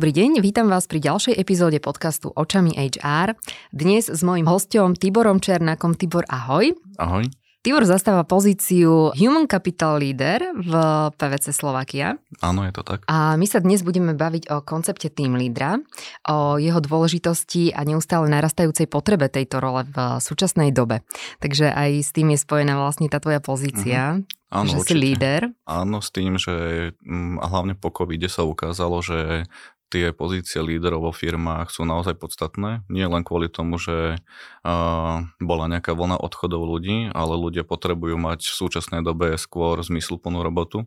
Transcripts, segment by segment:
Dobrý deň, vítam vás pri ďalšej epizóde podcastu Očami HR. Dnes s mojím hostom Tiborom Černákom. Tibor, ahoj. Ahoj. Tibor zastáva pozíciu Human Capital Leader v PVC Slovakia. Áno, je to tak. A my sa dnes budeme baviť o koncepte team lídra, o jeho dôležitosti a neustále narastajúcej potrebe tejto role v súčasnej dobe. Takže aj s tým je spojená vlastne tá tvoja pozícia, uh-huh. Áno, že určite. si líder. Áno, s tým, že mm, a hlavne po covide sa ukázalo, že tie pozície líderov vo firmách sú naozaj podstatné. Nie len kvôli tomu, že uh, bola nejaká vlna odchodov ľudí, ale ľudia potrebujú mať v súčasnej dobe skôr zmysluplnú robotu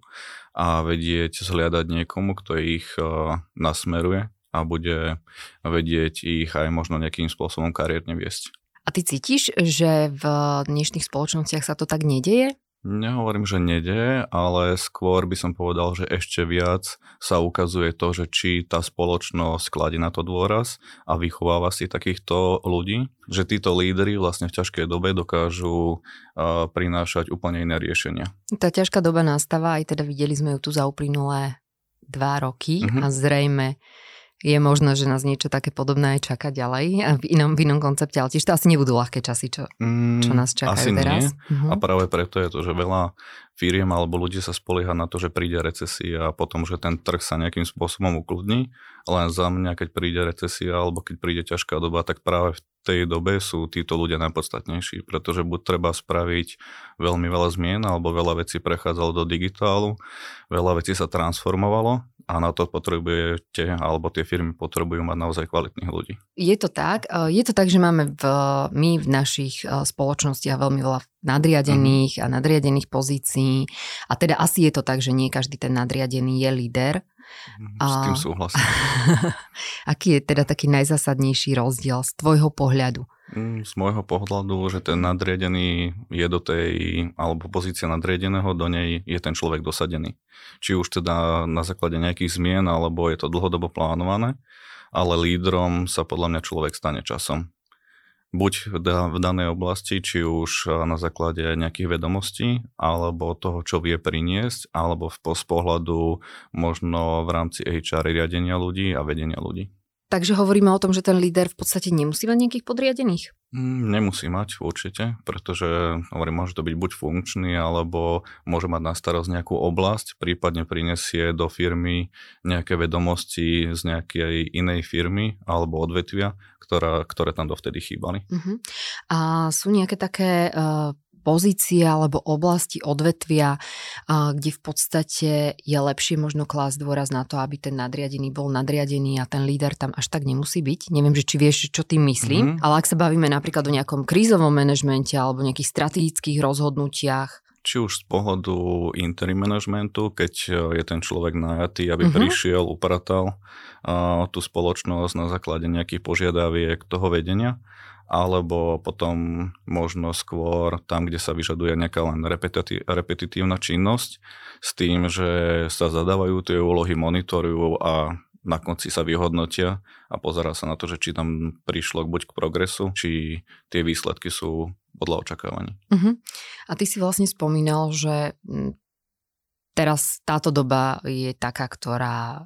a vedieť zhliadať niekomu, kto ich uh, nasmeruje a bude vedieť ich aj možno nejakým spôsobom kariérne viesť. A ty cítiš, že v dnešných spoločnostiach sa to tak nedeje? Nehovorím, že nede, ale skôr by som povedal, že ešte viac sa ukazuje to, že či tá spoločnosť kladie na to dôraz a vychováva si takýchto ľudí, že títo lídry vlastne v ťažkej dobe dokážu uh, prinášať úplne iné riešenia. Tá ťažká doba nastáva, aj teda videli sme ju tu za uplynulé dva roky uh-huh. a zrejme je možno, že nás niečo také podobné aj čaká ďalej v inom, v inom koncepte, ale tiež to asi nebudú ľahké časy, čo, čo mm, nás čakajú asi teraz. Nie. Uh-huh. A práve preto je to, že veľa firiem alebo ľudí sa spolieha na to, že príde recesia a potom, že ten trh sa nejakým spôsobom ukludní. Len za mňa, keď príde recesia alebo keď príde ťažká doba, tak práve v tej dobe sú títo ľudia najpodstatnejší, pretože buď treba spraviť veľmi veľa zmien alebo veľa vecí prechádzalo do digitálu, veľa vecí sa transformovalo a na to potrebujete, alebo tie firmy potrebujú mať naozaj kvalitných ľudí. Je to tak. E, je to tak, že máme v, my v našich e, spoločnostiach veľmi veľa nadriadených mm. a nadriadených pozícií a teda asi je to tak, že nie každý ten nadriadený je líder. Mhm, s tým súhlasím. Aký je teda taký najzásadnejší rozdiel z tvojho pohľadu? Mm, z môjho pohľadu, že ten nadriedený je do tej, alebo pozícia nadriedeného, do nej je ten človek dosadený. Či už teda na základe nejakých zmien, alebo je to dlhodobo plánované, ale lídrom sa podľa mňa človek stane časom. Buď v danej oblasti, či už na základe nejakých vedomostí, alebo toho, čo vie priniesť, alebo z pohľadu možno v rámci HR riadenia ľudí a vedenia ľudí. Takže hovoríme o tom, že ten líder v podstate nemusí mať nejakých podriadených? Mm, nemusí mať určite, pretože hovorím, môže to byť buď funkčný, alebo môže mať na starosť nejakú oblasť, prípadne prinesie do firmy nejaké vedomosti z nejakej inej firmy alebo odvetvia, ktorá, ktoré tam dovtedy chýbali. Uh-huh. A sú nejaké také uh, pozície alebo oblasti odvetvia, kde v podstate je lepšie možno klásť dôraz na to, aby ten nadriadený bol nadriadený a ten líder tam až tak nemusí byť. Neviem, že či vieš, čo tým myslím, mm-hmm. ale ak sa bavíme napríklad o nejakom krízovom manažmente alebo nejakých strategických rozhodnutiach, či už z pohľadu interim managementu, keď je ten človek najatý, aby uh-huh. prišiel, upratal uh, tú spoločnosť na základe nejakých požiadaviek toho vedenia, alebo potom možno skôr tam, kde sa vyžaduje nejaká len repetití, repetitívna činnosť s tým, že sa zadávajú tie úlohy, monitorujú a na konci sa vyhodnotia a pozera sa na to, že či tam prišlo buď k progresu, či tie výsledky sú podľa očakávaní. Uh-huh. A ty si vlastne spomínal, že teraz táto doba je taká, ktorá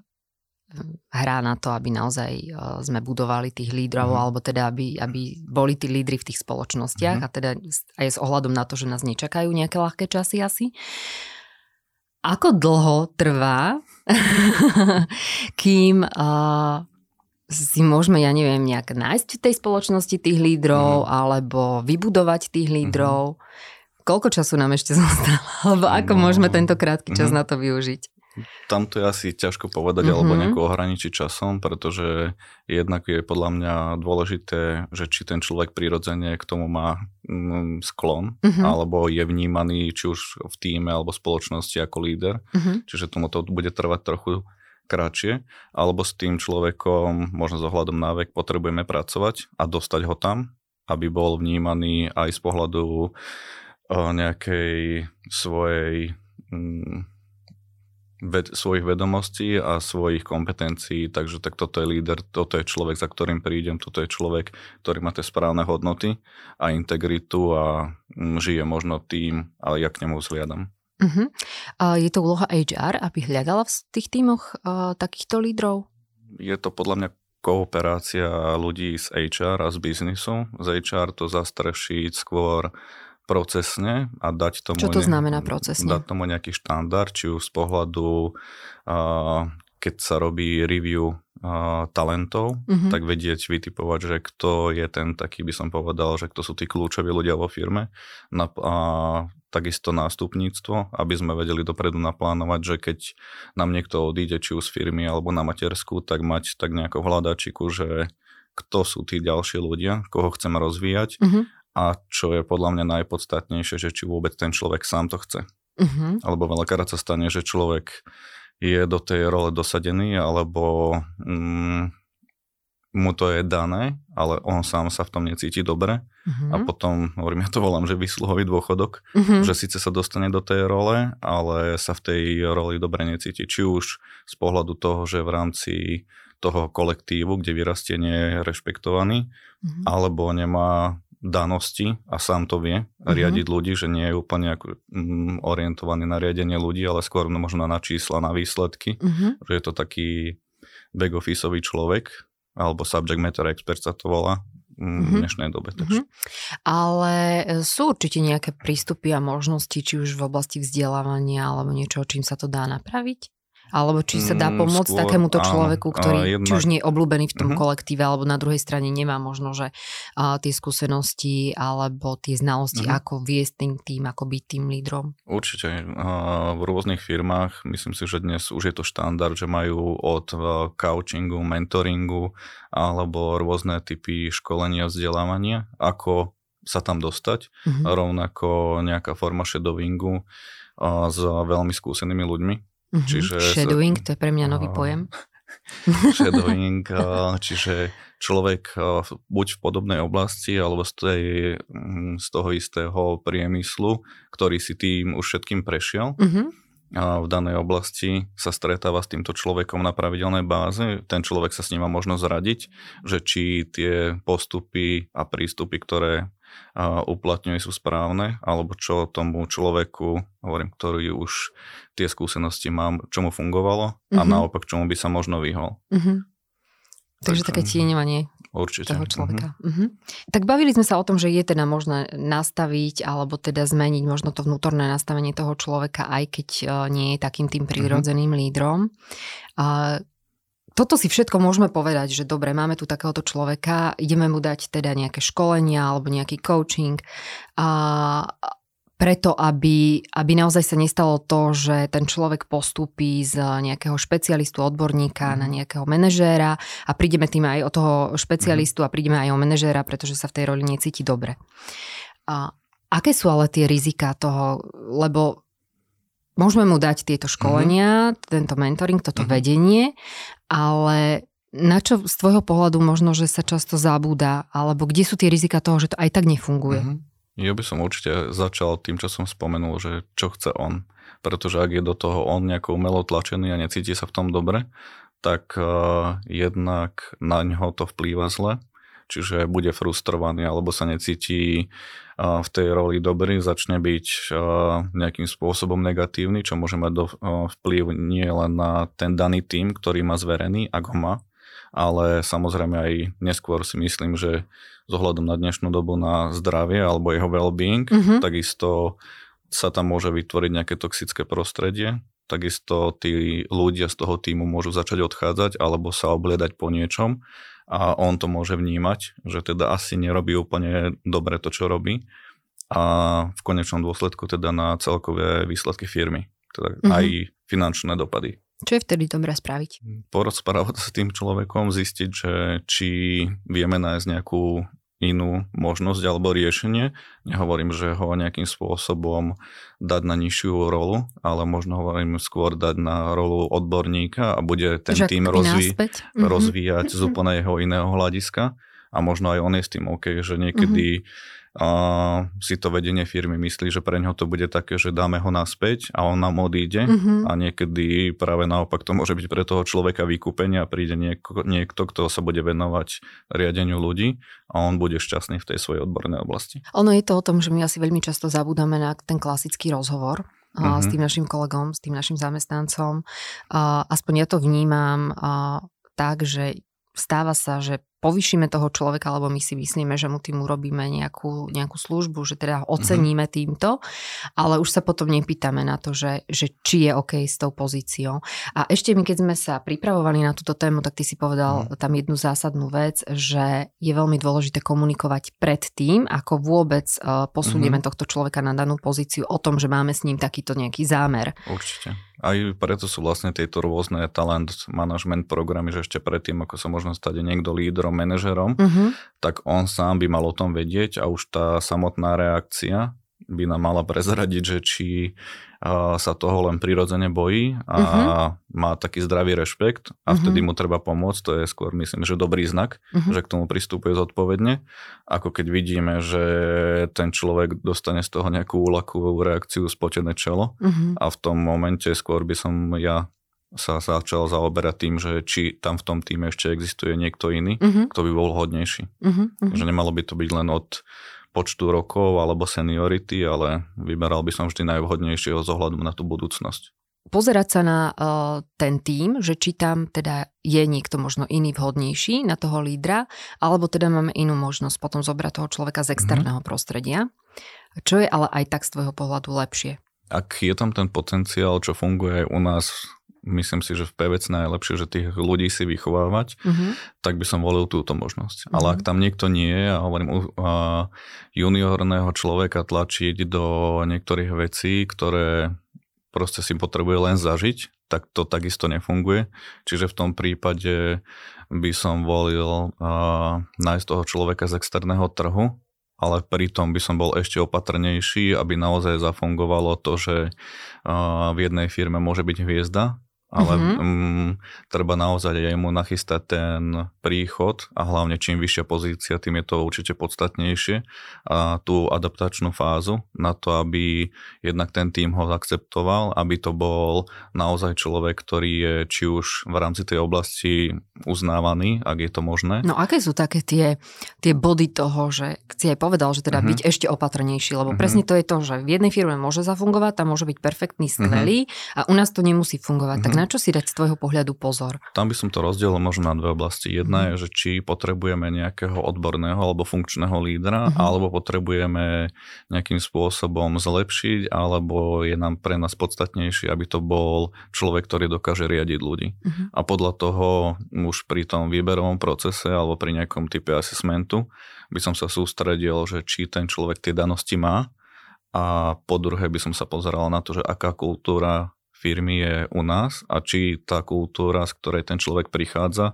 hrá na to, aby naozaj e, sme budovali tých lídrov, mm. alebo teda aby, aby boli tí lídry v tých spoločnostiach mm. a teda aj s ohľadom na to, že nás nečakajú nejaké ľahké časy asi. Ako dlho trvá, kým uh, si môžeme, ja neviem, nejak nájsť v tej spoločnosti tých lídrov, mm. alebo vybudovať tých lídrov? Mm. Koľko času nám ešte zostalo? Alebo ako no, môžeme tento krátky čas mm. na to využiť? Tam to je asi ťažko povedať mm-hmm. alebo nejako ohraničiť časom, pretože jednak je podľa mňa dôležité, že či ten človek prirodzene k tomu má mm, sklon, mm-hmm. alebo je vnímaný či už v týme alebo spoločnosti ako líder. Mm-hmm. Čiže tomu to bude trvať trochu kratšie, alebo s tým človekom, možno z ohľadom na vek, potrebujeme pracovať a dostať ho tam, aby bol vnímaný aj z pohľadu nejakej svojej mm, ved, svojich vedomostí a svojich kompetencií, takže tak toto je líder, toto je človek, za ktorým prídem, toto je človek, ktorý má tie správne hodnoty a integritu a mm, žije možno tým, ale ja k nemu vzliadam. Uh-huh. A je to úloha HR, aby hľadala v tých tímoch uh, takýchto lídrov? je to podľa mňa kooperácia ľudí z HR a z biznisu. Z HR to zastrešiť skôr procesne a dať tomu... Čo to ne, znamená procesne? Dať tomu nejaký štandard, či už z pohľadu, uh, keď sa robí review uh, talentov, uh-huh. tak vedieť, vytipovať, že kto je ten taký, by som povedal, že kto sú tí kľúčoví ľudia vo firme. Na, uh, takisto nástupníctvo, aby sme vedeli dopredu naplánovať, že keď nám niekto odíde, či už z firmy alebo na matersku, tak mať tak nejako v hľadačiku, že kto sú tí ďalší ľudia, koho chceme rozvíjať uh-huh a čo je podľa mňa najpodstatnejšie, že či vôbec ten človek sám to chce. Uh-huh. Alebo veľakrát sa stane, že človek je do tej role dosadený, alebo mm, mu to je dané, ale on sám sa v tom necíti dobre uh-huh. a potom, hovorím, ja to volám, že vysluhový dôchodok, uh-huh. že síce sa dostane do tej role, ale sa v tej roli dobre necíti. Či už z pohľadu toho, že v rámci toho kolektívu, kde vyrastie, nie je rešpektovaný, uh-huh. alebo nemá danosti a sám to vie uh-huh. riadiť ľudí, že nie je úplne ako, mm, orientovaný na riadenie ľudí, ale skôr možno na čísla, na výsledky. Uh-huh. Že je to taký back officeový človek, alebo subject matter expert sa to volá mm, v dnešnej dobe. Uh-huh. Ale e, sú určite nejaké prístupy a možnosti, či už v oblasti vzdelávania alebo niečo, čím sa to dá napraviť? Alebo či sa dá mm, pomôcť Skôr, takémuto človeku, ktorý áno, jedna... či už nie je obľúbený v tom uh-huh. kolektíve, alebo na druhej strane nemá možno, že uh, tie skúsenosti alebo tie znalosti, uh-huh. ako viesť tým tým, ako byť tým lídrom? Určite. Uh, v rôznych firmách, myslím si, že dnes už je to štandard, že majú od uh, coachingu, mentoringu alebo rôzne typy školenia, vzdelávania, ako sa tam dostať. Uh-huh. Rovnako nejaká forma shadowingu s veľmi skúsenými ľuďmi Mm-hmm. Čiže Shadowing, to je pre mňa nový pojem. Shadowing, čiže človek buď v podobnej oblasti alebo z, tej, mm, z toho istého priemyslu, ktorý si tým už všetkým prešiel. Mm-hmm a v danej oblasti sa stretáva s týmto človekom na pravidelnej báze. Ten človek sa s ním má možnosť radiť, že či tie postupy a prístupy, ktoré uplatňuje sú správne, alebo čo tomu človeku, hovorím, ktorý už tie skúsenosti mám, čo mu fungovalo a mm-hmm. naopak čomu by sa možno vyhol. Mm-hmm. Takže, Takže také tieňovanie Určite. toho človeka. Mm-hmm. Mm-hmm. Tak bavili sme sa o tom, že je teda možné nastaviť alebo teda zmeniť možno to vnútorné nastavenie toho človeka, aj keď uh, nie je takým tým prírodzeným mm-hmm. lídrom. Toto si všetko môžeme povedať, že dobre, máme tu takéhoto človeka, ideme mu dať teda nejaké školenia alebo nejaký coaching a preto, aby, aby naozaj sa nestalo to, že ten človek postupí z nejakého špecialistu, odborníka na mhm. nejakého manažéra a prídeme tým aj o toho špecialistu mm. a prídeme aj o manažéra, pretože sa v tej roli necíti dobre. A aké sú ale tie rizika toho, lebo môžeme mu dať tieto školenia, mm. tento mentoring, toto mm. vedenie, ale na čo z tvojho pohľadu možno, že sa často zabúda, alebo kde sú tie rizika toho, že to aj tak nefunguje? Mm-hmm. Ja by som určite začal tým, čo som spomenul, že čo chce on. Pretože ak je do toho on nejako umelo tlačený a necíti sa v tom dobre, tak uh, jednak na ňo to vplýva zle. Čiže bude frustrovaný alebo sa necíti v tej roli dobrý, začne byť nejakým spôsobom negatívny, čo môže mať do, vplyv nie len na ten daný tým, ktorý má zverený, ak ho má, ale samozrejme aj neskôr si myslím, že z ohľadom na dnešnú dobu na zdravie alebo jeho well-being, mm-hmm. takisto sa tam môže vytvoriť nejaké toxické prostredie, takisto tí ľudia z toho týmu môžu začať odchádzať alebo sa obliedať po niečom a on to môže vnímať, že teda asi nerobí úplne dobre to, čo robí a v konečnom dôsledku teda na celkové výsledky firmy, teda mm-hmm. aj finančné dopady. Čo je vtedy dobré spraviť? Porozprávať sa s tým človekom, zistiť, že či vieme nájsť nejakú inú možnosť alebo riešenie. Nehovorím, že ho nejakým spôsobom dať na nižšiu rolu, ale možno hovorím skôr dať na rolu odborníka a bude ten Žak tým rozví- mhm. rozvíjať mm-hmm. z úplne jeho iného hľadiska a možno aj on je s tým OK, že niekedy mm-hmm a si to vedenie firmy myslí, že pre neho to bude také, že dáme ho naspäť a on nám odíde mm-hmm. a niekedy práve naopak to môže byť pre toho človeka vykúpenie a príde nieko, niekto, kto sa bude venovať riadeniu ľudí a on bude šťastný v tej svojej odbornej oblasti. Ono je to o tom, že my asi veľmi často zabúdame na ten klasický rozhovor, mm-hmm. s tým našim kolegom, s tým našim zamestnancom. Aspoň ja to vnímam tak, že stáva sa, že povýšime toho človeka, alebo my si myslíme, že mu tým urobíme nejakú, nejakú službu, že teda oceníme mm-hmm. týmto, ale už sa potom nepýtame na to, že, že či je OK s tou pozíciou. A ešte my, keď sme sa pripravovali na túto tému, tak ty si povedal mm. tam jednu zásadnú vec, že je veľmi dôležité komunikovať pred tým, ako vôbec uh, posúdime mm-hmm. tohto človeka na danú pozíciu o tom, že máme s ním takýto nejaký zámer. Určite. Aj preto sú vlastne tieto rôzne talent management programy, že ešte predtým, ako sa možno stať niekto lídrom, manažerom, uh-huh. tak on sám by mal o tom vedieť a už tá samotná reakcia by nám mala prezradiť, že či sa toho len prirodzene bojí a uh-huh. má taký zdravý rešpekt a uh-huh. vtedy mu treba pomôcť. To je skôr, myslím, že dobrý znak, uh-huh. že k tomu pristupuje zodpovedne, ako keď vidíme, že ten človek dostane z toho nejakú úlakovú reakciu, spotené čelo uh-huh. a v tom momente skôr by som ja sa začal zaoberať tým, že či tam v tom týme ešte existuje niekto iný, uh-huh. kto by bol hodnejší. Uh-huh. Že nemalo by to byť len od počtu rokov alebo seniority, ale vyberal by som vždy najvhodnejšieho z ohľadu na tú budúcnosť. Pozerať sa na uh, ten tým, že či tam teda je niekto možno iný vhodnejší na toho lídra, alebo teda máme inú možnosť potom zobrať toho človeka z externého mm-hmm. prostredia, čo je ale aj tak z tvojho pohľadu lepšie. Ak je tam ten potenciál, čo funguje aj u nás myslím si, že v PVC najlepšie, že tých ľudí si vychovávať, uh-huh. tak by som volil túto možnosť. Uh-huh. Ale ak tam niekto nie je, a hovorím, uh, juniorného človeka tlačiť do niektorých vecí, ktoré proste si potrebuje len zažiť, tak to takisto nefunguje. Čiže v tom prípade by som volil uh, nájsť toho človeka z externého trhu, ale pritom by som bol ešte opatrnejší, aby naozaj zafungovalo to, že v jednej firme môže byť hviezda, ale mm-hmm. um, treba naozaj aj mu nachystať ten príchod a hlavne čím vyššia pozícia, tým je to určite podstatnejšie a tú adaptačnú fázu na to, aby jednak ten tým ho akceptoval, aby to bol naozaj človek, ktorý je či už v rámci tej oblasti uznávaný, ak je to možné. No aké sú také tie, tie body toho, že si aj povedal, že teda mm-hmm. byť ešte opatrnejší, lebo mm-hmm. presne to je to, že v jednej firme môže zafungovať, tam môže byť perfektný, skvelý mm-hmm. a u nás to nemusí fungovať. Mm-hmm. Tak na čo si dať z tvojho pohľadu pozor? Tam by som to rozdielil možno na dve oblasti. Jedna mm. je, že či potrebujeme nejakého odborného alebo funkčného lídra, mm-hmm. alebo potrebujeme nejakým spôsobom zlepšiť, alebo je nám pre nás podstatnejšie, aby to bol človek, ktorý dokáže riadiť ľudí. Mm-hmm. A podľa toho už pri tom výberovom procese alebo pri nejakom type assessmentu by som sa sústredil, že či ten človek tie danosti má a po druhé by som sa pozeral na to, že aká kultúra firmy je u nás a či tá kultúra, z ktorej ten človek prichádza,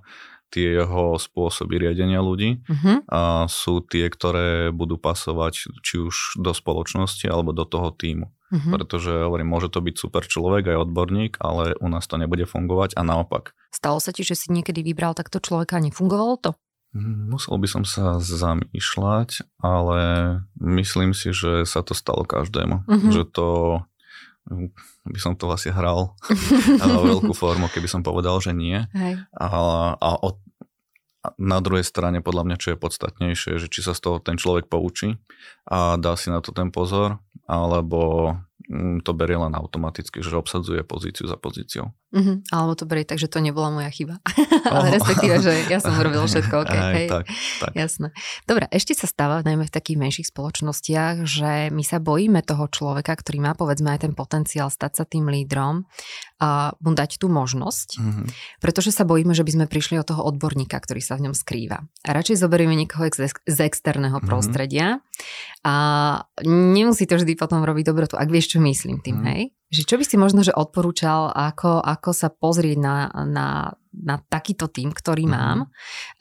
tie jeho spôsoby riadenia ľudí uh-huh. a sú tie, ktoré budú pasovať či už do spoločnosti alebo do toho týmu. Uh-huh. Pretože hovorím, môže to byť super človek aj odborník, ale u nás to nebude fungovať a naopak. Stalo sa ti, že si niekedy vybral takto človeka a nefungovalo to? Musel by som sa zamýšľať, ale myslím si, že sa to stalo každému. Uh-huh. Že to by som to asi hral na veľkú formu, keby som povedal, že nie. Hej. A, a od, na druhej strane podľa mňa, čo je podstatnejšie, že či sa z toho ten človek poučí a dá si na to ten pozor, alebo mm, to berie len automaticky, že obsadzuje pozíciu za pozíciou. Uh-huh. Alebo to berie tak, že to nebola moja chyba. Ale oh. respektíve, že ja som urobil všetko. Okay, Aj, hej. Tak, tak. Jasné. Dobre, ešte sa stáva najmä v takých menších spoločnostiach, že my sa bojíme toho človeka, ktorý má povedzme aj ten potenciál stať sa tým lídrom a mu dať tú možnosť, uh-huh. pretože sa bojíme, že by sme prišli od toho odborníka, ktorý sa v ňom skrýva. A radšej zoberieme niekoho z, z externého uh-huh. prostredia a nemusí to vždy potom robiť dobrotu, ak vieš, čo myslím tým, uh-huh. hej? Že čo by si možno, že odporúčal, ako, ako sa pozrieť na, na, na takýto tým, ktorý mm-hmm. mám,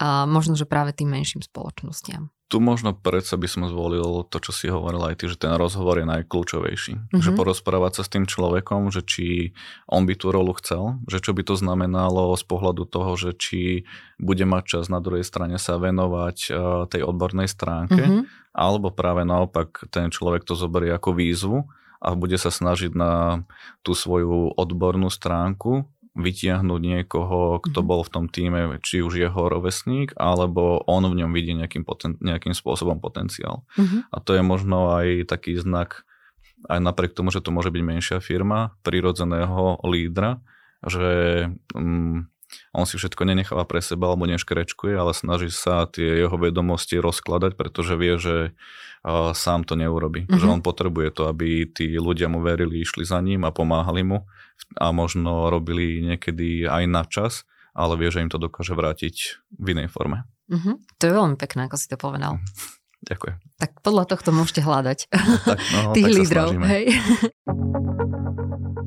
a možno, že práve tým menším spoločnostiam. Tu možno predsa by som zvolil to, čo si hovoril aj ty, že ten rozhovor je najkľúčovejší. Mm-hmm. Že porozprávať sa s tým človekom, že či on by tú rolu chcel, že čo by to znamenalo z pohľadu toho, že či bude mať čas na druhej strane sa venovať uh, tej odbornej stránke, mm-hmm. alebo práve naopak ten človek to zoberie ako výzvu a bude sa snažiť na tú svoju odbornú stránku vytiahnuť niekoho, kto mm-hmm. bol v tom týme, či už jeho rovesník, alebo on v ňom vidí nejakým, poten- nejakým spôsobom potenciál. Mm-hmm. A to je možno aj taký znak, aj napriek tomu, že to môže byť menšia firma, prirodzeného lídra, že um, on si všetko nenecháva pre seba alebo neškrečkuje, ale snaží sa tie jeho vedomosti rozkladať, pretože vie, že uh, sám to neurobi. Mm-hmm. Že on potrebuje to, aby tí ľudia mu verili, išli za ním a pomáhali mu a možno robili niekedy aj na čas, ale vie, že im to dokáže vrátiť v inej forme. Mm-hmm. To je veľmi pekné, ako si to povedal. Ďakujem. Tak podľa tohto môžete hľadať no, tak, no, tých tak lídrov. Hej.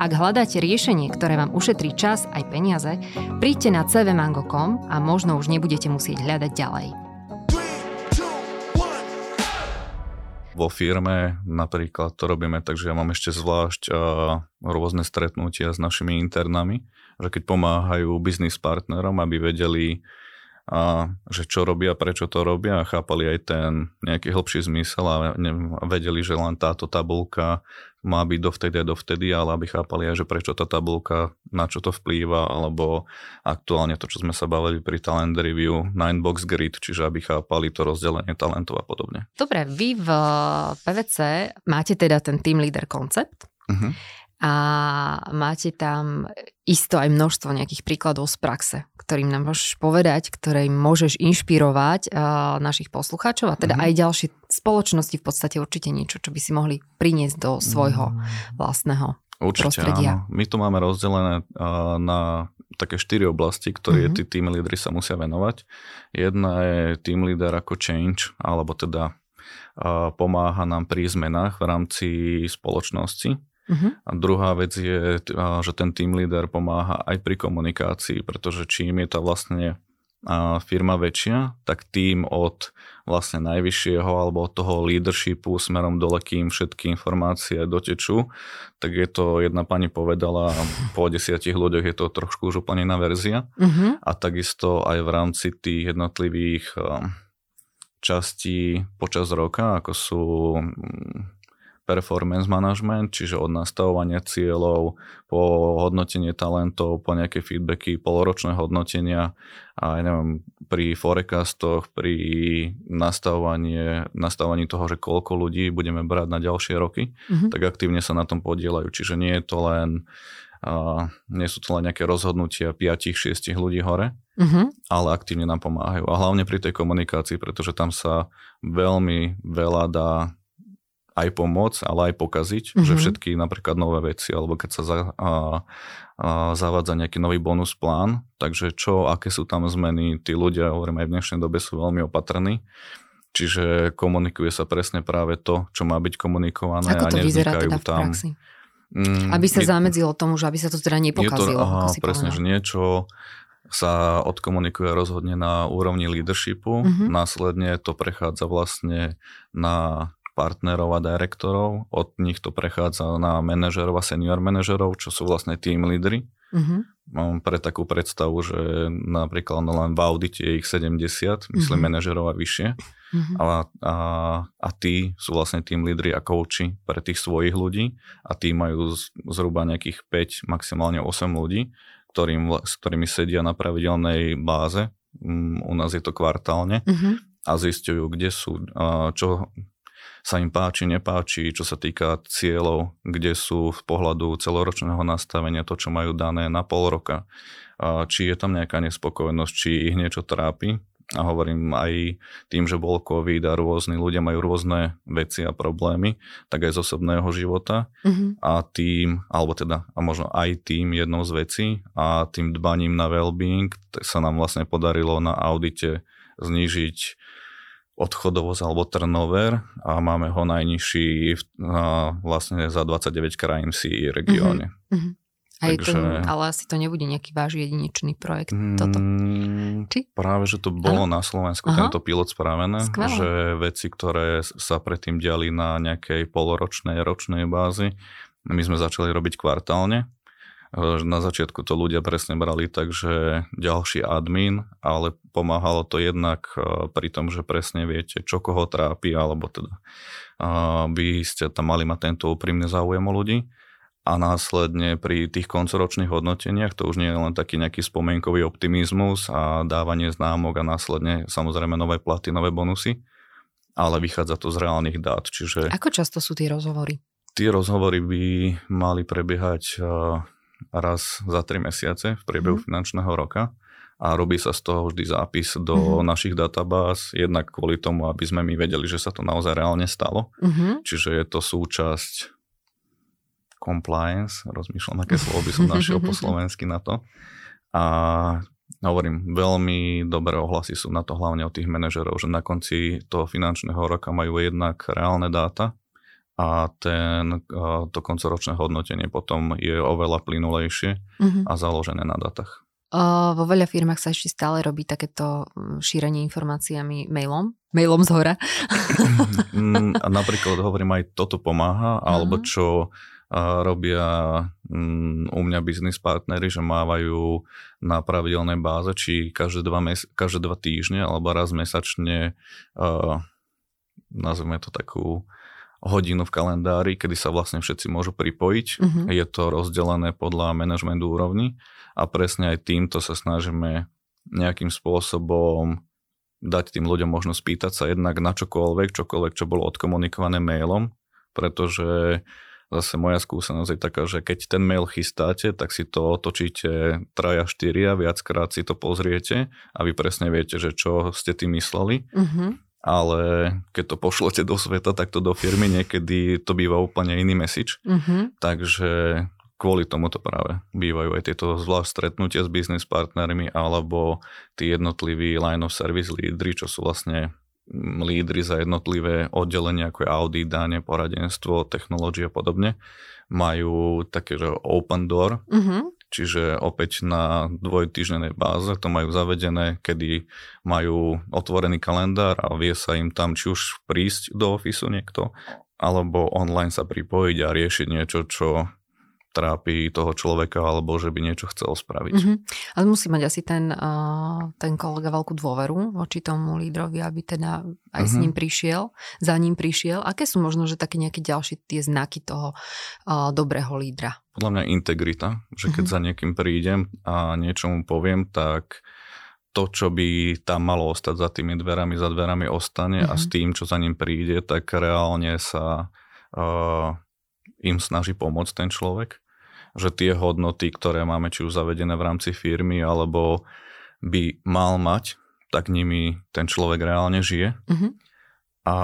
Ak hľadáte riešenie, ktoré vám ušetrí čas aj peniaze, príďte na cvmango.com a možno už nebudete musieť hľadať ďalej. Vo firme napríklad to robíme tak, že ja mám ešte zvlášť uh, rôzne stretnutia s našimi internami, že keď pomáhajú biznis partnerom, aby vedeli a že čo robia, prečo to robia a chápali aj ten nejaký hlbší zmysel a vedeli, že len táto tabulka má byť dovtedy a dovtedy, ale aby chápali aj, že prečo tá tabulka, na čo to vplýva, alebo aktuálne to, čo sme sa bavili pri Talent Review, Ninebox Grid, čiže aby chápali to rozdelenie talentov a podobne. Dobre, vy v PVC máte teda ten team leader koncept. Uh-huh a máte tam isto aj množstvo nejakých príkladov z praxe, ktorým nám môžeš povedať, ktoré môžeš inšpirovať uh, našich poslucháčov a teda mm-hmm. aj ďalšie spoločnosti v podstate určite niečo, čo by si mohli priniesť do svojho mm. vlastného Určite prostredia. áno. My to máme rozdelené uh, na také štyri oblasti, ktoré mm-hmm. tí team leadery sa musia venovať. Jedna je team leader ako change, alebo teda uh, pomáha nám pri zmenách v rámci spoločnosti Uh-huh. A druhá vec je, že ten team leader pomáha aj pri komunikácii, pretože čím je tá vlastne firma väčšia, tak tým od vlastne najvyššieho alebo od toho leadershipu smerom dole, kým všetky informácie dotečú, tak je to, jedna pani povedala, po desiatich ľuďoch je to trošku už úplne iná verzia uh-huh. a takisto aj v rámci tých jednotlivých častí počas roka, ako sú performance management, čiže od nastavovania cieľov po hodnotenie talentov, po nejaké feedbacky, poloročné hodnotenia a ja neviem, pri forecastoch, pri nastavovaní, nastavovaní toho, že koľko ľudí budeme brať na ďalšie roky, mm-hmm. tak aktívne sa na tom podielajú. Čiže nie je to len a nie sú to len nejaké rozhodnutia 5-6 ľudí hore, mm-hmm. ale aktívne nám pomáhajú. A hlavne pri tej komunikácii, pretože tam sa veľmi veľa dá aj pomôcť, ale aj pokaziť, mm-hmm. že všetky napríklad nové veci, alebo keď sa za, a, a, zavádza nejaký nový bonus plán, takže čo, aké sú tam zmeny, tí ľudia, hovorím aj v dnešnej dobe, sú veľmi opatrní. Čiže komunikuje sa presne práve to, čo má byť komunikované Ako to a vyzerá teda tam. Praxi? Mm, aby sa je, zamedzilo tomu, že aby sa to teda nepokazilo. Je to, aha, presne, povedal. že niečo sa odkomunikuje rozhodne na úrovni leadershipu, mm-hmm. následne to prechádza vlastne na partnerov a direktorov, od nich to prechádza na manažerov a senior manažerov, čo sú vlastne team lídry. Uh-huh. Mám pre takú predstavu, že napríklad len v audite je ich 70, myslím uh-huh. manažerov a vyššie. Uh-huh. A, a, a tí sú vlastne tým lídry a kouči pre tých svojich ľudí a tí majú z, zhruba nejakých 5, maximálne 8 ľudí, ktorým, s ktorými sedia na pravidelnej báze. Um, u nás je to kvartálne. Uh-huh a zistujú, kde sú, čo, sa im páči, nepáči, čo sa týka cieľov, kde sú v pohľadu celoročného nastavenia to, čo majú dané na pol roka. Či je tam nejaká nespokojnosť, či ich niečo trápi. A hovorím aj tým, že bol COVID a rôzni ľudia majú rôzne veci a problémy, tak aj z osobného života. Mm-hmm. A tým, alebo teda, a možno aj tým jednou z vecí a tým dbaním na well-being sa nám vlastne podarilo na audite znížiť odchodovosť alebo turnover a máme ho najnižší vlastne za 29 krajín si regióne. Mm-hmm. Aj Takže, to, ale asi to nebude nejaký váš jedinečný projekt toto. Mm, Či? Práve, že to bolo ano? na Slovensku Aha. tento pilot spravené, Skvelé. že veci, ktoré sa predtým diali na nejakej poloročnej, ročnej bázi, my sme začali robiť kvartálne Na začiatku to ľudia presne brali tak, že ďalší admin, ale pomáhalo to jednak pri tom, že presne viete, čo koho trápi, alebo teda by ste tam mali mať tento úprimný záujem o ľudí a následne pri tých koncoročných hodnoteniach to už nie je len taký nejaký spomienkový optimizmus a dávanie známok a následne samozrejme nové platy, nové bonusy, ale vychádza to z reálnych dát. Čiže... Ako často sú tie rozhovory? Tie rozhovory by mali prebiehať raz za 3 mesiace v priebehu mm. finančného roka a robí sa z toho vždy zápis do mm-hmm. našich databáz, jednak kvôli tomu, aby sme my vedeli, že sa to naozaj reálne stalo. Mm-hmm. Čiže je to súčasť compliance, rozmýšľam, aké slovo by som našiel po slovensky na to. A hovorím, veľmi dobré ohlasy sú na to hlavne od tých manažerov, že na konci toho finančného roka majú jednak reálne dáta, a ten, to koncoročné hodnotenie potom je oveľa plynulejšie uh-huh. a založené na datách. O, vo veľa firmách sa ešte stále robí takéto mm, šírenie informáciami mailom, mailom z hora. Mm, napríklad hovorím, aj toto pomáha, uh-huh. alebo čo robia mm, u mňa biznis partnery, že mávajú na pravidelnej báze, či každé dva, mes- každé dva týždne alebo raz mesačne uh, nazveme to takú hodinu v kalendári, kedy sa vlastne všetci môžu pripojiť. Uh-huh. Je to rozdelené podľa manažmentu úrovni a presne aj týmto sa snažíme nejakým spôsobom dať tým ľuďom možnosť spýtať sa jednak na čokoľvek, čokoľvek, čo bolo odkomunikované mailom, pretože zase moja skúsenosť je taká, že keď ten mail chystáte, tak si to otočíte traja, štyria, viackrát si to pozriete a vy presne viete, že čo ste tým mysleli. Uh-huh ale keď to pošlete do sveta, tak to do firmy niekedy to býva úplne iný message. Mm-hmm. Takže kvôli tomu to práve bývajú aj tieto zvlášť stretnutia s business partnermi alebo tí jednotliví line of service lídry, čo sú vlastne lídry za jednotlivé oddelenia, ako je audit, dáne, poradenstvo, technológia a podobne, majú také, že open door, mm-hmm. Čiže opäť na dvojtýždenej báze to majú zavedené, kedy majú otvorený kalendár a vie sa im tam či už prísť do ofisu niekto, alebo online sa pripojiť a riešiť niečo, čo trápi toho človeka alebo že by niečo chcel spraviť. Mm-hmm. Ale musí mať asi ten, uh, ten kolega veľkú dôveru voči tomu lídrovi, aby teda aj mm-hmm. s mhm. ním prišiel, za ním prišiel. Aké sú možno, že také nejaké ďalšie tie znaky toho uh, dobrého lídra? Podľa mňa integrita, že keď mm-hmm. za niekým prídem a niečo mu poviem, tak to, čo by tam malo ostať za tými dverami, za dverami ostane mm-hmm. a s mhm. tým, čo za ním príde, tak reálne sa uh, im snaží pomôcť ten človek. Že tie hodnoty, ktoré máme či už zavedené v rámci firmy, alebo by mal mať, tak nimi ten človek reálne žije. Mm-hmm. A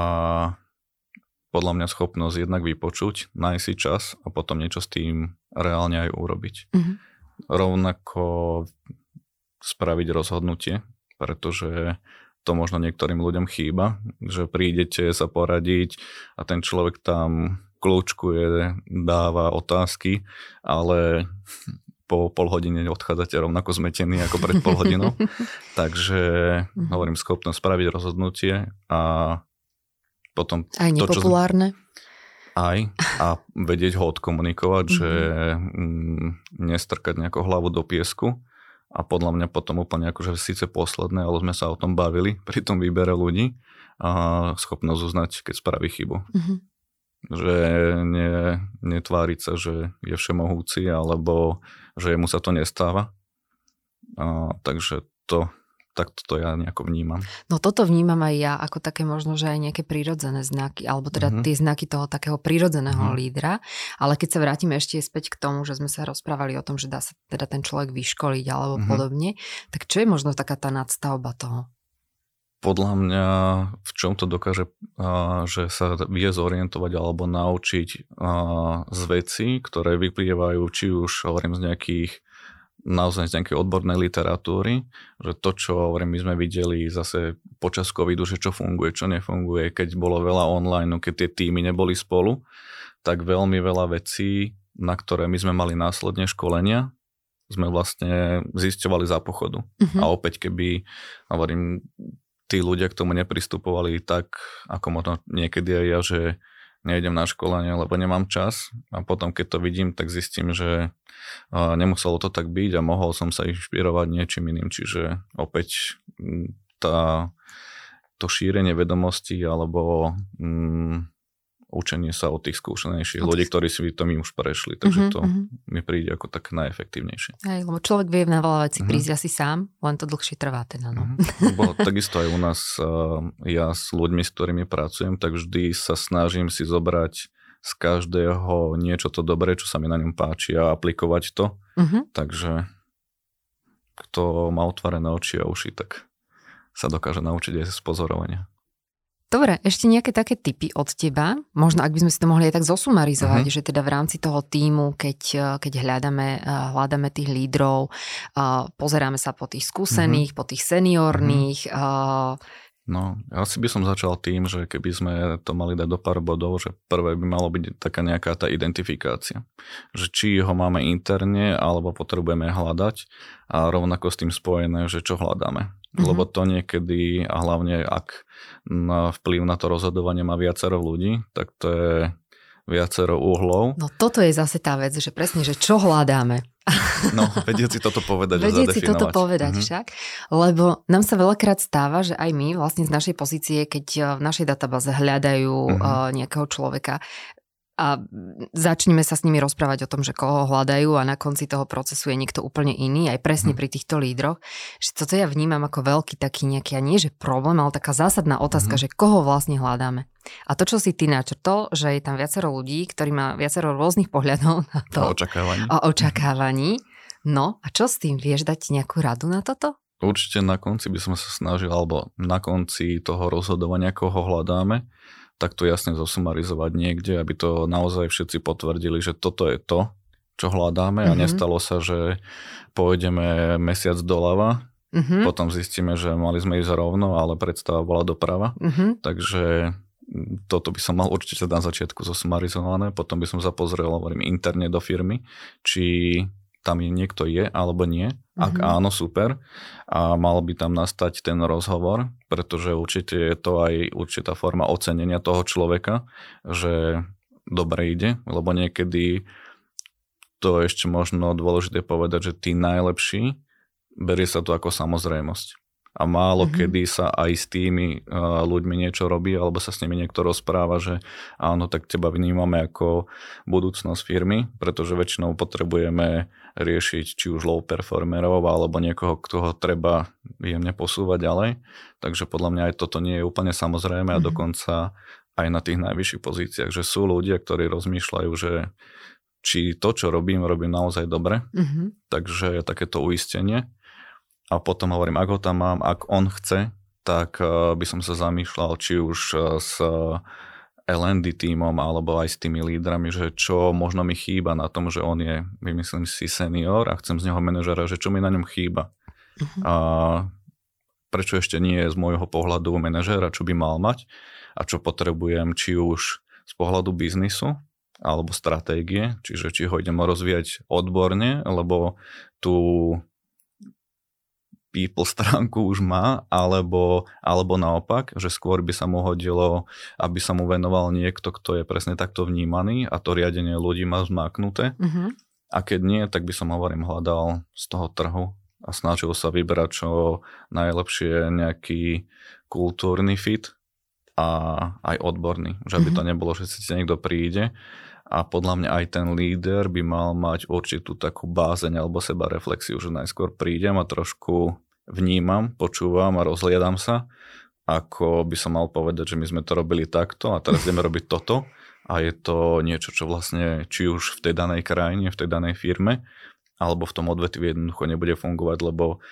podľa mňa schopnosť jednak vypočuť, nájsť si čas a potom niečo s tým reálne aj urobiť. Mm-hmm. Rovnako spraviť rozhodnutie, pretože to možno niektorým ľuďom chýba, že prídete sa poradiť a ten človek tam kľúčkuje, dáva otázky, ale po pol hodine odchádzate rovnako zmetení ako pred pol hodinou. Takže mhm. hovorím, schopnosť spraviť rozhodnutie a potom... Aj nepopulárne. To, čo, aj a vedieť ho odkomunikovať, mm-hmm. že mm, nestrkať nejakú hlavu do piesku a podľa mňa potom úplne akože síce posledné, ale sme sa o tom bavili pri tom výbere ľudí a schopnosť uznať, keď spraví chybu. Mm-hmm že ne, netváriť sa, že je všemohúci alebo že mu sa to nestáva. A, takže to, tak to ja nejako vnímam. No toto vnímam aj ja ako také možno, že aj nejaké prírodzené znaky, alebo teda mm-hmm. tie znaky toho takého prírodzeného mm-hmm. lídra. Ale keď sa vrátime ešte späť k tomu, že sme sa rozprávali o tom, že dá sa teda ten človek vyškoliť alebo mm-hmm. podobne, tak čo je možno taká tá nadstavba toho? Podľa mňa v čom to dokáže, že sa vie zorientovať alebo naučiť z vecí, ktoré vyplývajú či už hovorím z nejakých naozaj z nejakej odbornej literatúry, že to, čo hovorím, my sme videli zase počas covidu, že čo funguje, čo nefunguje, keď bolo veľa online, keď tie týmy neboli spolu, tak veľmi veľa vecí, na ktoré my sme mali následne školenia, sme vlastne zisťovali za pochodu. Uh-huh. A opäť, keby, hovorím, tí ľudia k tomu nepristupovali tak, ako možno niekedy aj ja, že nejdem na školenie, lebo nemám čas. A potom keď to vidím, tak zistím, že nemuselo to tak byť a mohol som sa inšpirovať niečím iným, čiže opäť tá, to šírenie vedomostí alebo mm, učenie sa od tých skúsenejších od ľudí, ktorí si to my už prešli. Takže uh-huh, to uh-huh. mi príde ako tak najefektívnejšie. Aj, lebo človek vie na veľa vecí uh-huh. prísť asi sám, len to dlhšie trvá teda. No. Uh-huh. Bo takisto aj u nás, ja s ľuďmi, s ktorými pracujem, tak vždy sa snažím si zobrať z každého niečo to dobré, čo sa mi na ňom páči a aplikovať to. Uh-huh. Takže kto má otvorené oči a uši, tak sa dokáže naučiť aj z pozorovania. Dobre, ešte nejaké také typy od teba. Možno, ak by sme si to mohli aj tak zosumarizovať, uh-huh. že teda v rámci toho týmu, keď, keď hľadáme, hľadáme tých lídrov, pozeráme sa po tých skúsených, uh-huh. po tých seniorných, uh-huh. No, asi by som začal tým, že keby sme to mali dať do pár bodov, že prvé by malo byť taká nejaká tá identifikácia. Že či ho máme interne, alebo potrebujeme hľadať a rovnako s tým spojené, že čo hľadáme. Mm-hmm. Lebo to niekedy, a hlavne ak na vplyv na to rozhodovanie má viacero ľudí, tak to je viacero uhlov. No toto je zase tá vec, že presne, že čo hľadáme. No, vedieť si toto povedať vedieť si toto povedať mm-hmm. však, lebo nám sa veľakrát stáva, že aj my vlastne z našej pozície, keď eh, v našej databáze hľadajú mm-hmm. nejakého človeka, a začneme sa s nimi rozprávať o tom, že koho hľadajú a na konci toho procesu je niekto úplne iný, aj presne mm. pri týchto lídroch. Že toto ja vnímam ako veľký taký nejaký, a nie že problém, ale taká zásadná otázka, mm. že koho vlastne hľadáme. A to, čo si ty načrtol, že je tam viacero ľudí, ktorí má viacero rôznych pohľadov na to. A očakávaní. A očakávaní. No, a čo s tým? Vieš dať nejakú radu na toto? Určite na konci by som sa snažil, alebo na konci toho rozhodovania, koho hľadáme, tak to jasne zosumarizovať niekde, aby to naozaj všetci potvrdili, že toto je to, čo hľadáme mm-hmm. a mhm. nestalo sa, že pôjdeme mesiac doľava, mm-hmm. potom zistíme, že mali sme ísť rovno, ale predstava bola doprava. Mm-hmm. Takže toto by som mal určite na začiatku zosumarizované, potom by som sa pozrel, hovorím, interne do firmy, či tam je niekto je alebo nie. Ak mm-hmm. áno, super. A mal by tam nastať ten rozhovor, pretože určite je to aj určitá forma ocenenia toho človeka, že dobre ide, lebo niekedy to ešte možno dôležité povedať, že tí najlepší, berie sa to ako samozrejmosť a málo mm-hmm. kedy sa aj s tými uh, ľuďmi niečo robí alebo sa s nimi niekto rozpráva, že áno, tak teba vnímame ako budúcnosť firmy, pretože väčšinou potrebujeme riešiť či už low performerov alebo niekoho, kto ho treba jemne posúvať ďalej. Takže podľa mňa aj toto nie je úplne samozrejme a mm-hmm. dokonca aj na tých najvyšších pozíciách, že sú ľudia, ktorí rozmýšľajú, že či to, čo robím, robím naozaj dobre. Mm-hmm. Takže je takéto uistenie a potom hovorím, ak ho tam mám, ak on chce, tak eh, by som sa zamýšľal, či už eh, s L&D týmom alebo aj s tými lídrami, že čo možno mi chýba na tom, že on je, vymyslím si, senior a chcem z neho manažera, že čo mi na ňom chýba. Uh-huh. A prečo ešte nie je z môjho pohľadu manažera, čo by mal mať a čo potrebujem, či už z pohľadu biznisu alebo stratégie, čiže či ho idem rozvíjať odborne, lebo tu people stránku už má, alebo, alebo naopak, že skôr by sa mu hodilo, aby sa mu venoval niekto, kto je presne takto vnímaný a to riadenie ľudí má zmáknuté. Mm-hmm. A keď nie, tak by som hovorím hľadal z toho trhu a snažil sa vybrať čo najlepšie nejaký kultúrny fit a aj odborný. Že by to mhm. nebolo, že si niekto príde a podľa mňa aj ten líder by mal mať určitú takú bázeň alebo seba reflexiu, že najskôr prídem a trošku vnímam, počúvam a rozhliadam sa, ako by som mal povedať, že my sme to robili takto a teraz ideme robiť toto a je to niečo, čo vlastne či už v tej danej krajine, v tej danej firme alebo v tom odvetvi jednoducho nebude fungovať, lebo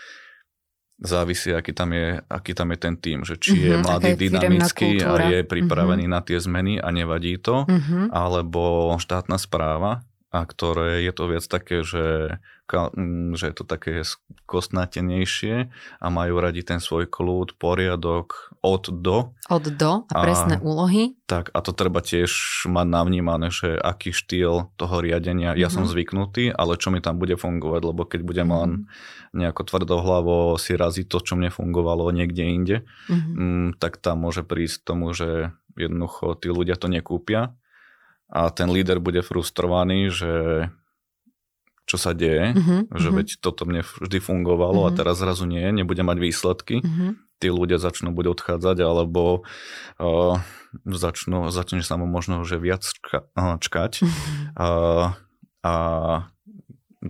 závisí, aký tam je, aký tam je ten tým, že či je mhm, mladý, dynamický a je pripravený mm-hmm. na tie zmeny a nevadí to, mm-hmm. alebo štátna správa, a ktoré je to viac také, že, že je to také kostnatenejšie a majú radi ten svoj kľud, poriadok od do. Od do a presné a, úlohy. Tak a to treba tiež mať navnímané, že aký štýl toho riadenia, mm-hmm. ja som mhm. zvyknutý, ale čo mi tam bude fungovať, lebo keď budem mm-hmm. len nejako tvrdohlavo si raziť to, čo mne fungovalo niekde inde, mm-hmm. tak tam môže prísť k tomu, že jednoducho tí ľudia to nekúpia a ten líder bude frustrovaný, že čo sa deje, uh-huh, že uh-huh. veď toto mne vždy fungovalo uh-huh. a mhm. teraz zrazu nie, nebude mať výsledky. Uh-huh. Tí ľudia začnú buď odchádzať, alebo uh, začnú, začne sa mu možno že viac čka, uh, čkať. Uh-huh. Uh, a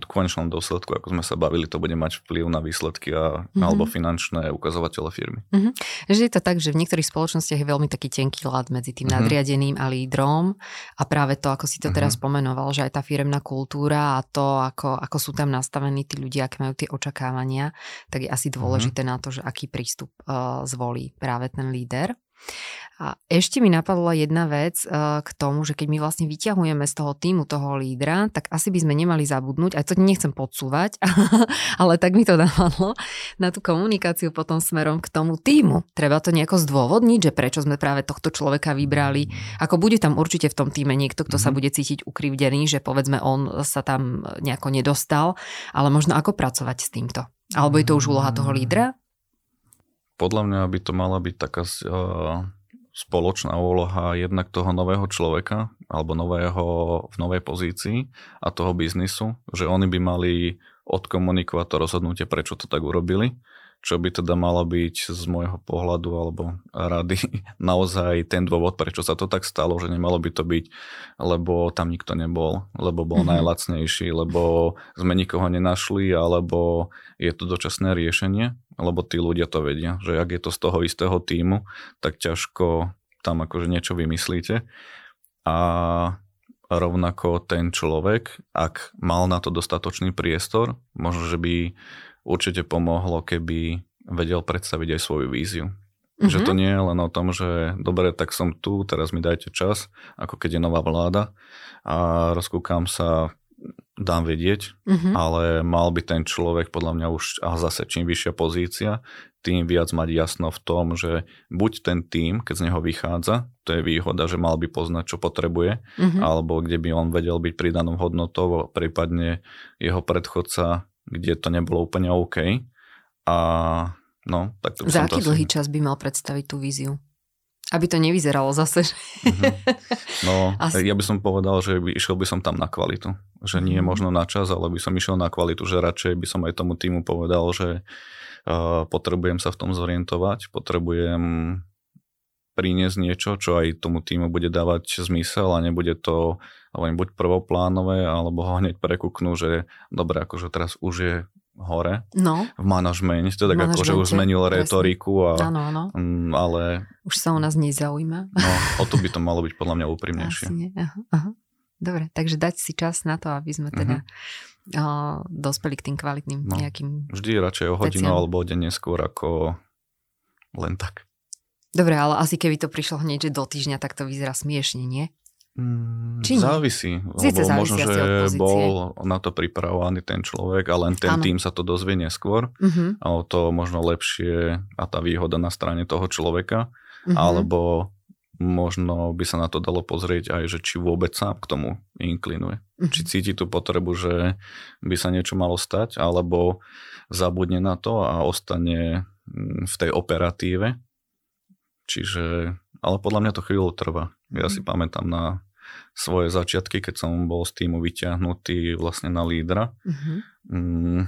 v konečnom dôsledku, ako sme sa bavili, to bude mať vplyv na výsledky a, mm-hmm. alebo finančné ukazovatele firmy. Mm-hmm. Že je to tak, že v niektorých spoločnostiach je veľmi taký tenký lad medzi tým mm-hmm. nadriadeným a lídrom a práve to, ako si to mm-hmm. teraz pomenoval, že aj tá firemná kultúra a to, ako, ako sú tam nastavení tí ľudia, aké majú tie očakávania, tak je asi dôležité mm-hmm. na to, že aký prístup uh, zvolí práve ten líder. A ešte mi napadla jedna vec uh, k tomu, že keď my vlastne vyťahujeme z toho týmu toho lídra, tak asi by sme nemali zabudnúť, aj to nechcem podsúvať, ale tak mi to napadlo, na tú komunikáciu potom smerom k tomu týmu. Treba to nejako zdôvodniť, že prečo sme práve tohto človeka vybrali. Ako bude tam určite v tom týme niekto, kto sa mhm. bude cítiť ukrivdený, že povedzme on sa tam nejako nedostal, ale možno ako pracovať s týmto. Alebo je to už úloha toho lídra? Podľa mňa by to mala byť taká uh, spoločná úloha jednak toho nového človeka alebo nového, v novej pozícii a toho biznisu, že oni by mali odkomunikovať to rozhodnutie, prečo to tak urobili čo by teda malo byť z môjho pohľadu alebo rady naozaj ten dôvod, prečo sa to tak stalo, že nemalo by to byť, lebo tam nikto nebol, lebo bol mm-hmm. najlacnejší, lebo sme nikoho nenašli, alebo je to dočasné riešenie, lebo tí ľudia to vedia, že ak je to z toho istého týmu, tak ťažko tam akože niečo vymyslíte. A rovnako ten človek, ak mal na to dostatočný priestor, možno, že by určite pomohlo, keby vedel predstaviť aj svoju víziu. Mm-hmm. Že to nie je len o tom, že dobre, tak som tu, teraz mi dajte čas, ako keď je nová vláda a rozkúkam sa, dám vedieť, mm-hmm. ale mal by ten človek podľa mňa už, a zase čím vyššia pozícia, tým viac mať jasno v tom, že buď ten tým, keď z neho vychádza, to je výhoda, že mal by poznať, čo potrebuje, mm-hmm. alebo kde by on vedel byť pridanou hodnotou, prípadne jeho predchodca kde to nebolo úplne OK. A no, tak to Za aký to dlhý asi... čas by mal predstaviť tú víziu? Aby to nevyzeralo zase. Mm-hmm. No, Asi... ja by som povedal, že by, išiel by som tam na kvalitu. Že nie mm-hmm. možno na čas, ale by som išiel na kvalitu, že radšej by som aj tomu týmu povedal, že uh, potrebujem sa v tom zorientovať, potrebujem priniesť niečo, čo aj tomu týmu bude dávať zmysel a nebude to len buď prvoplánové, alebo ho hneď prekúknú, že dobre, akože teraz už je hore no. v manažmente, tak ako, že už zmenil retoriku, a, ano, ano. Mm, ale... Už sa o nás nezaujíma. No, o to by to malo byť podľa mňa úprimnejšie. aha, aha. Dobre, takže dať si čas na to, aby sme teda uh-huh. uh, dospeli k tým kvalitným no, nejakým Vždy radšej o hodinu veciam. alebo o deň neskôr ako len tak. Dobre, ale asi keby to prišlo hneď, že do týždňa, tak to vyzerá smiešne, nie? Mm, Či závisí, Sice lebo možno, že bol na to pripravovaný ten človek a len ten ano. tým sa to dozvie neskôr uh-huh. a to možno lepšie a tá výhoda na strane toho človeka, uh-huh. alebo možno by sa na to dalo pozrieť aj, že či vôbec sa k tomu inklinuje. Uh-huh. Či cíti tú potrebu, že by sa niečo malo stať, alebo zabudne na to a ostane mm, v tej operatíve Čiže, ale podľa mňa to chvíľu trvá. Ja si mhm. pamätám na svoje začiatky, keď som bol z týmu vyťahnutý vlastne na lídra, mm-hmm. mm,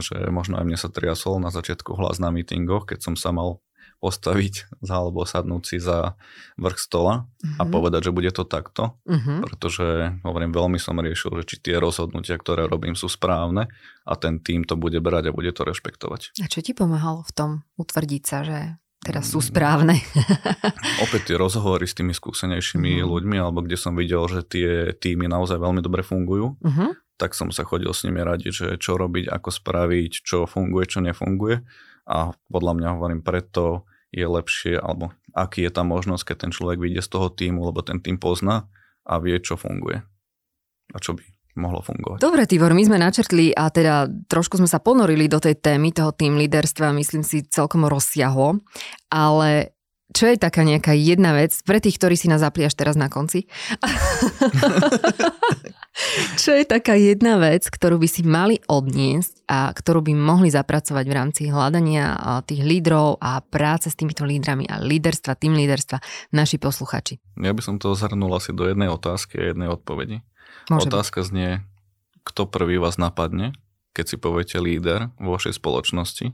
že možno aj mne sa triasol na začiatku hlas na mítingoch, keď som sa mal postaviť za alebo sadnúť si za vrch stola mm-hmm. a mhm. povedať, že bude to takto, mm-hmm. pretože hovorím, veľmi som riešil, že či tie rozhodnutia, ktoré robím, sú správne a ten tým to bude brať a bude to rešpektovať. A čo ti pomáhalo v tom utvrdiť sa, že teraz sú správne. Opäť tie rozhovory s tými skúsenejšími uh-huh. ľuďmi, alebo kde som videl, že tie týmy naozaj veľmi dobre fungujú, uh-huh. tak som sa chodil s nimi radiť, že čo robiť, ako spraviť, čo funguje, čo nefunguje. A podľa mňa hovorím, preto je lepšie, alebo aký je tá možnosť, keď ten človek vyjde z toho týmu, lebo ten tým pozná a vie, čo funguje a čo by mohlo fungovať. Dobre, Tibor, my sme načrtli a teda trošku sme sa ponorili do tej témy toho tým líderstva, myslím si celkom rozsiahlo, ale čo je taká nejaká jedna vec, pre tých, ktorí si nás zapli až teraz na konci, čo je taká jedna vec, ktorú by si mali odniesť a ktorú by mohli zapracovať v rámci hľadania tých lídrov a práce s týmito lídrami a líderstva, tým líderstva naši posluchači? Ja by som to zhrnul asi do jednej otázky a jednej odpovedi. Môže Otázka byť. znie, kto prvý vás napadne, keď si poviete líder vo vašej spoločnosti?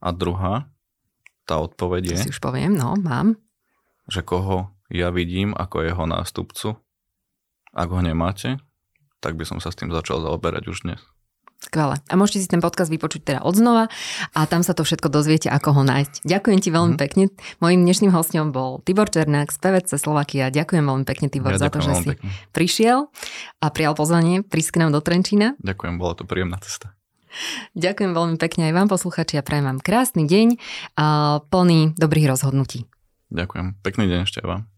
A druhá, tá odpoveď je... Si už poviem, no, mám. Že koho ja vidím ako jeho nástupcu. Ak ho nemáte, tak by som sa s tým začal zaoberať už dnes. Skvelé. A môžete si ten podcast vypočuť teda odznova a tam sa to všetko dozviete, ako ho nájsť. Ďakujem ti veľmi mm. pekne. Mojím dnešným hostom bol Tibor Černák z PVC Slovakia. Ďakujem veľmi pekne, Tibor, ja za to, že si pekne. prišiel a prijal pozvanie prísť k nám do Trenčína. Ďakujem, bola to príjemná cesta. Ďakujem veľmi pekne aj vám posluchači a prajem vám krásny deň a plný dobrých rozhodnutí. Ďakujem. Pekný deň ešte vám.